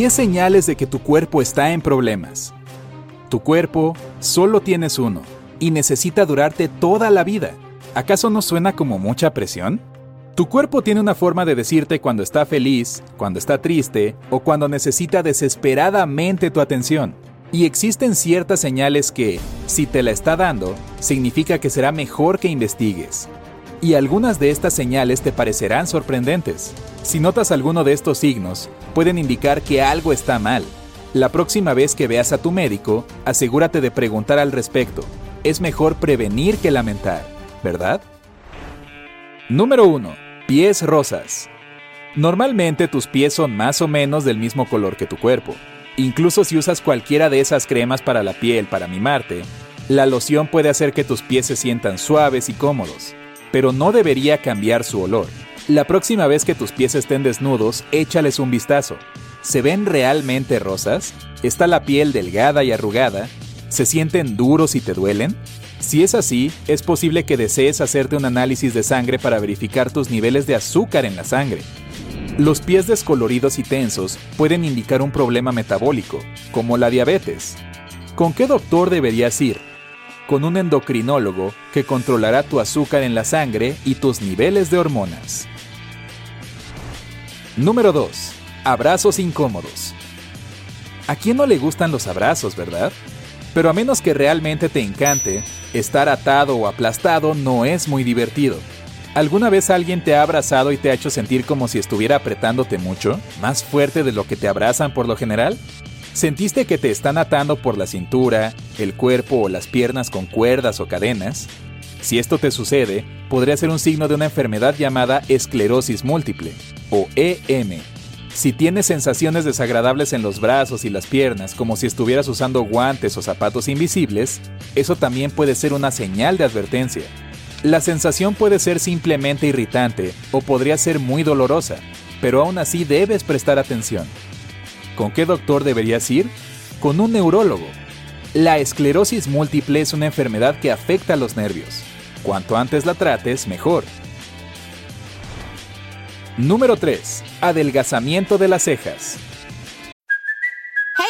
10 señales de que tu cuerpo está en problemas. Tu cuerpo solo tienes uno y necesita durarte toda la vida. ¿Acaso no suena como mucha presión? Tu cuerpo tiene una forma de decirte cuando está feliz, cuando está triste o cuando necesita desesperadamente tu atención. Y existen ciertas señales que, si te la está dando, significa que será mejor que investigues. Y algunas de estas señales te parecerán sorprendentes. Si notas alguno de estos signos, pueden indicar que algo está mal. La próxima vez que veas a tu médico, asegúrate de preguntar al respecto. Es mejor prevenir que lamentar, ¿verdad? Número 1. Pies rosas. Normalmente tus pies son más o menos del mismo color que tu cuerpo. Incluso si usas cualquiera de esas cremas para la piel para mimarte, la loción puede hacer que tus pies se sientan suaves y cómodos, pero no debería cambiar su olor. La próxima vez que tus pies estén desnudos, échales un vistazo. ¿Se ven realmente rosas? ¿Está la piel delgada y arrugada? ¿Se sienten duros y te duelen? Si es así, es posible que desees hacerte un análisis de sangre para verificar tus niveles de azúcar en la sangre. Los pies descoloridos y tensos pueden indicar un problema metabólico, como la diabetes. ¿Con qué doctor deberías ir? Con un endocrinólogo que controlará tu azúcar en la sangre y tus niveles de hormonas. Número 2. Abrazos incómodos. ¿A quién no le gustan los abrazos, verdad? Pero a menos que realmente te encante, estar atado o aplastado no es muy divertido. ¿Alguna vez alguien te ha abrazado y te ha hecho sentir como si estuviera apretándote mucho, más fuerte de lo que te abrazan por lo general? ¿Sentiste que te están atando por la cintura, el cuerpo o las piernas con cuerdas o cadenas? Si esto te sucede, podría ser un signo de una enfermedad llamada esclerosis múltiple, o EM. Si tienes sensaciones desagradables en los brazos y las piernas, como si estuvieras usando guantes o zapatos invisibles, eso también puede ser una señal de advertencia. La sensación puede ser simplemente irritante o podría ser muy dolorosa, pero aún así debes prestar atención. ¿Con qué doctor deberías ir? Con un neurólogo. La esclerosis múltiple es una enfermedad que afecta a los nervios. Cuanto antes la trates, mejor. Número 3. Adelgazamiento de las cejas.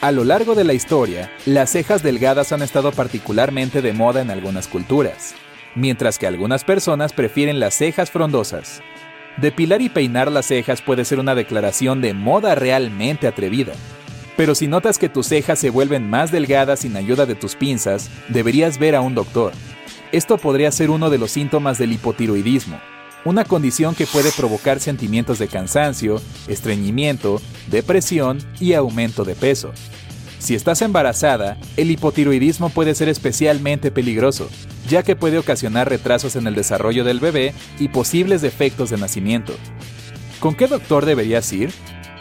A lo largo de la historia, las cejas delgadas han estado particularmente de moda en algunas culturas, mientras que algunas personas prefieren las cejas frondosas. Depilar y peinar las cejas puede ser una declaración de moda realmente atrevida. Pero si notas que tus cejas se vuelven más delgadas sin ayuda de tus pinzas, deberías ver a un doctor. Esto podría ser uno de los síntomas del hipotiroidismo, una condición que puede provocar sentimientos de cansancio, estreñimiento, depresión y aumento de peso. Si estás embarazada, el hipotiroidismo puede ser especialmente peligroso, ya que puede ocasionar retrasos en el desarrollo del bebé y posibles defectos de nacimiento. ¿Con qué doctor deberías ir?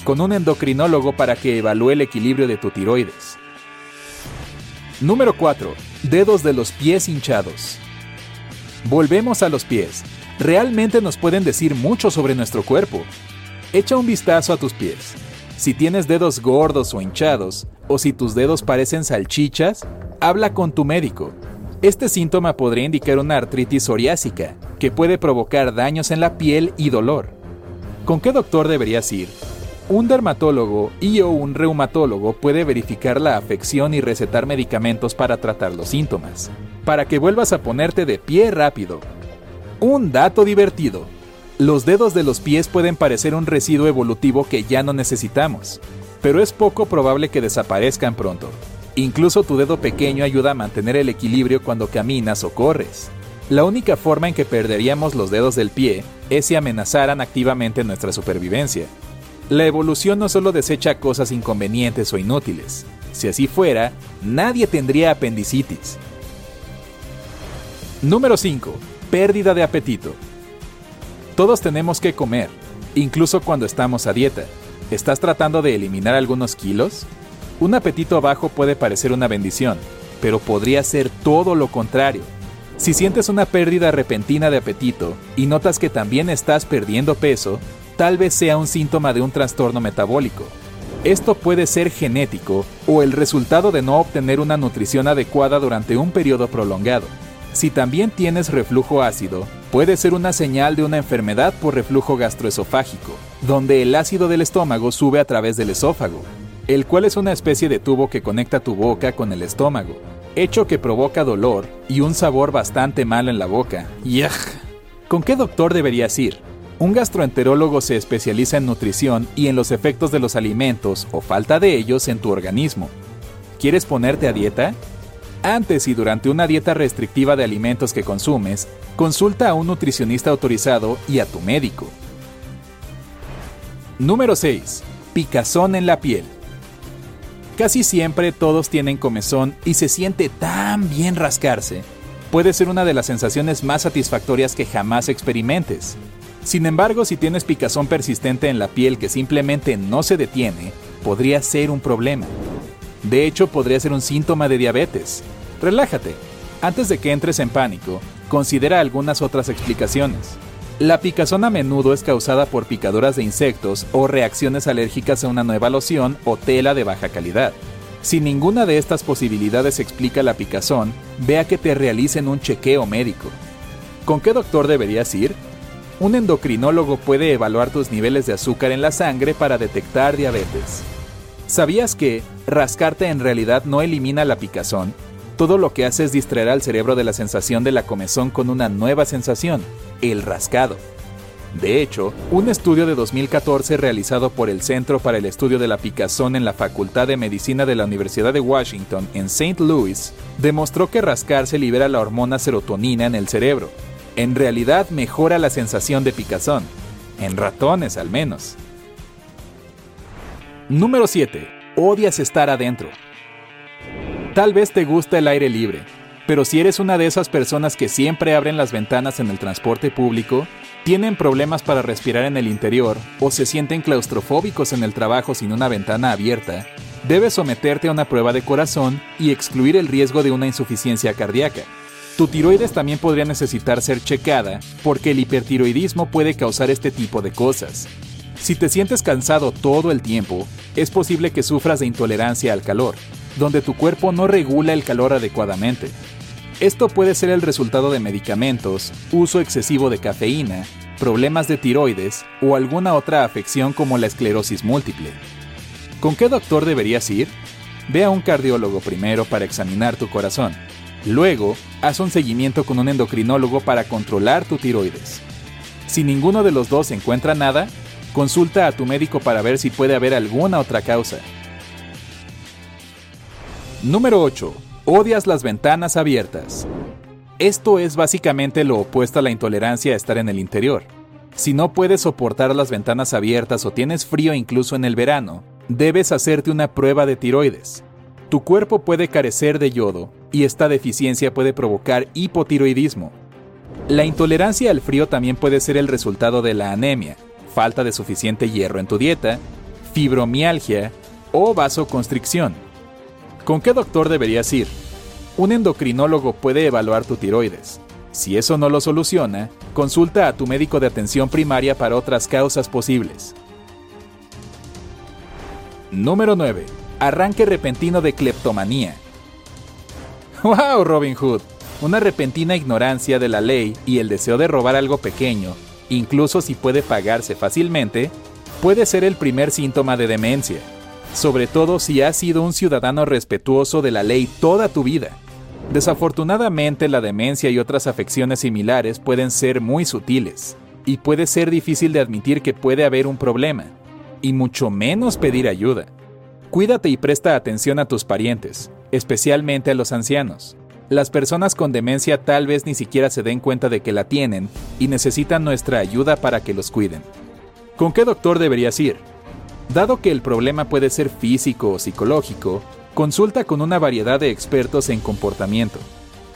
Con un endocrinólogo para que evalúe el equilibrio de tu tiroides. Número 4. Dedos de los pies hinchados. Volvemos a los pies. Realmente nos pueden decir mucho sobre nuestro cuerpo. Echa un vistazo a tus pies. Si tienes dedos gordos o hinchados, o si tus dedos parecen salchichas, habla con tu médico. Este síntoma podría indicar una artritis psoriásica, que puede provocar daños en la piel y dolor. ¿Con qué doctor deberías ir? Un dermatólogo y o un reumatólogo puede verificar la afección y recetar medicamentos para tratar los síntomas, para que vuelvas a ponerte de pie rápido. Un dato divertido. Los dedos de los pies pueden parecer un residuo evolutivo que ya no necesitamos, pero es poco probable que desaparezcan pronto. Incluso tu dedo pequeño ayuda a mantener el equilibrio cuando caminas o corres. La única forma en que perderíamos los dedos del pie es si amenazaran activamente nuestra supervivencia. La evolución no solo desecha cosas inconvenientes o inútiles. Si así fuera, nadie tendría apendicitis. Número 5. Pérdida de apetito. Todos tenemos que comer, incluso cuando estamos a dieta. ¿Estás tratando de eliminar algunos kilos? Un apetito bajo puede parecer una bendición, pero podría ser todo lo contrario. Si sientes una pérdida repentina de apetito y notas que también estás perdiendo peso, tal vez sea un síntoma de un trastorno metabólico. Esto puede ser genético o el resultado de no obtener una nutrición adecuada durante un periodo prolongado. Si también tienes reflujo ácido, puede ser una señal de una enfermedad por reflujo gastroesofágico, donde el ácido del estómago sube a través del esófago, el cual es una especie de tubo que conecta tu boca con el estómago, hecho que provoca dolor y un sabor bastante malo en la boca. ¡Yuck! ¿Con qué doctor deberías ir? Un gastroenterólogo se especializa en nutrición y en los efectos de los alimentos o falta de ellos en tu organismo. ¿Quieres ponerte a dieta? Antes y durante una dieta restrictiva de alimentos que consumes, consulta a un nutricionista autorizado y a tu médico. Número 6. Picazón en la piel. Casi siempre todos tienen comezón y se siente tan bien rascarse. Puede ser una de las sensaciones más satisfactorias que jamás experimentes. Sin embargo, si tienes picazón persistente en la piel que simplemente no se detiene, podría ser un problema. De hecho, podría ser un síntoma de diabetes. Relájate. Antes de que entres en pánico, considera algunas otras explicaciones. La picazón a menudo es causada por picaduras de insectos o reacciones alérgicas a una nueva loción o tela de baja calidad. Si ninguna de estas posibilidades explica la picazón, vea que te realicen un chequeo médico. ¿Con qué doctor deberías ir? Un endocrinólogo puede evaluar tus niveles de azúcar en la sangre para detectar diabetes. ¿Sabías que rascarte en realidad no elimina la picazón? Todo lo que hace es distraer al cerebro de la sensación de la comezón con una nueva sensación, el rascado. De hecho, un estudio de 2014 realizado por el Centro para el Estudio de la Picazón en la Facultad de Medicina de la Universidad de Washington en St. Louis demostró que rascarse libera la hormona serotonina en el cerebro. En realidad mejora la sensación de picazón, en ratones al menos. Número 7. Odias estar adentro. Tal vez te gusta el aire libre, pero si eres una de esas personas que siempre abren las ventanas en el transporte público, tienen problemas para respirar en el interior o se sienten claustrofóbicos en el trabajo sin una ventana abierta, debes someterte a una prueba de corazón y excluir el riesgo de una insuficiencia cardíaca. Tu tiroides también podría necesitar ser checada porque el hipertiroidismo puede causar este tipo de cosas. Si te sientes cansado todo el tiempo, es posible que sufras de intolerancia al calor, donde tu cuerpo no regula el calor adecuadamente. Esto puede ser el resultado de medicamentos, uso excesivo de cafeína, problemas de tiroides o alguna otra afección como la esclerosis múltiple. ¿Con qué doctor deberías ir? Ve a un cardiólogo primero para examinar tu corazón. Luego, haz un seguimiento con un endocrinólogo para controlar tu tiroides. Si ninguno de los dos encuentra nada, consulta a tu médico para ver si puede haber alguna otra causa. Número 8. Odias las ventanas abiertas. Esto es básicamente lo opuesto a la intolerancia a estar en el interior. Si no puedes soportar las ventanas abiertas o tienes frío incluso en el verano, debes hacerte una prueba de tiroides. Tu cuerpo puede carecer de yodo y esta deficiencia puede provocar hipotiroidismo. La intolerancia al frío también puede ser el resultado de la anemia, falta de suficiente hierro en tu dieta, fibromialgia o vasoconstricción. ¿Con qué doctor deberías ir? Un endocrinólogo puede evaluar tu tiroides. Si eso no lo soluciona, consulta a tu médico de atención primaria para otras causas posibles. Número 9. Arranque repentino de cleptomanía. ¡Wow, Robin Hood! Una repentina ignorancia de la ley y el deseo de robar algo pequeño, incluso si puede pagarse fácilmente, puede ser el primer síntoma de demencia sobre todo si has sido un ciudadano respetuoso de la ley toda tu vida. Desafortunadamente la demencia y otras afecciones similares pueden ser muy sutiles, y puede ser difícil de admitir que puede haber un problema, y mucho menos pedir ayuda. Cuídate y presta atención a tus parientes, especialmente a los ancianos. Las personas con demencia tal vez ni siquiera se den cuenta de que la tienen y necesitan nuestra ayuda para que los cuiden. ¿Con qué doctor deberías ir? Dado que el problema puede ser físico o psicológico, consulta con una variedad de expertos en comportamiento.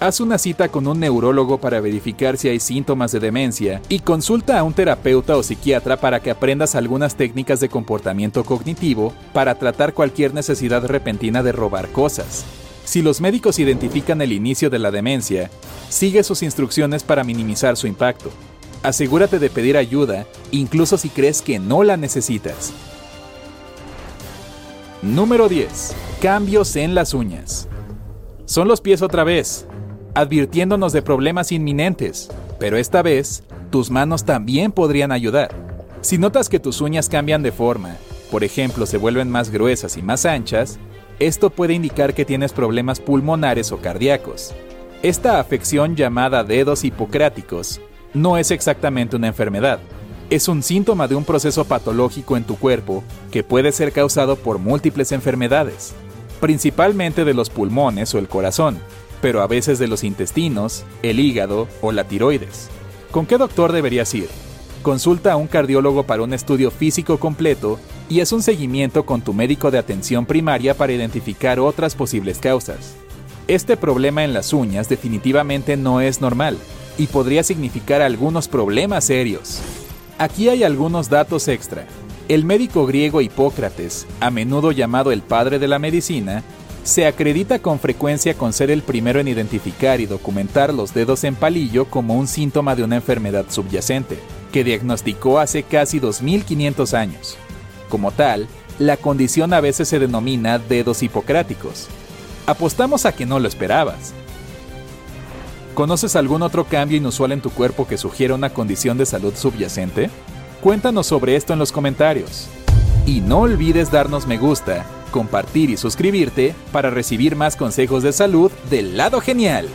Haz una cita con un neurólogo para verificar si hay síntomas de demencia y consulta a un terapeuta o psiquiatra para que aprendas algunas técnicas de comportamiento cognitivo para tratar cualquier necesidad repentina de robar cosas. Si los médicos identifican el inicio de la demencia, sigue sus instrucciones para minimizar su impacto. Asegúrate de pedir ayuda, incluso si crees que no la necesitas. Número 10. Cambios en las uñas. Son los pies otra vez advirtiéndonos de problemas inminentes, pero esta vez tus manos también podrían ayudar. Si notas que tus uñas cambian de forma, por ejemplo se vuelven más gruesas y más anchas, esto puede indicar que tienes problemas pulmonares o cardíacos. Esta afección llamada dedos hipocráticos no es exactamente una enfermedad, es un síntoma de un proceso patológico en tu cuerpo que puede ser causado por múltiples enfermedades, principalmente de los pulmones o el corazón, pero a veces de los intestinos, el hígado o la tiroides. ¿Con qué doctor deberías ir? Consulta a un cardiólogo para un estudio físico completo y haz un seguimiento con tu médico de atención primaria para identificar otras posibles causas. Este problema en las uñas definitivamente no es normal y podría significar algunos problemas serios. Aquí hay algunos datos extra. El médico griego Hipócrates, a menudo llamado el padre de la medicina, se acredita con frecuencia con ser el primero en identificar y documentar los dedos en palillo como un síntoma de una enfermedad subyacente, que diagnosticó hace casi 2500 años. Como tal, la condición a veces se denomina dedos hipocráticos. Apostamos a que no lo esperabas. ¿Conoces algún otro cambio inusual en tu cuerpo que sugiera una condición de salud subyacente? Cuéntanos sobre esto en los comentarios. Y no olvides darnos me gusta compartir y suscribirte para recibir más consejos de salud del lado genial.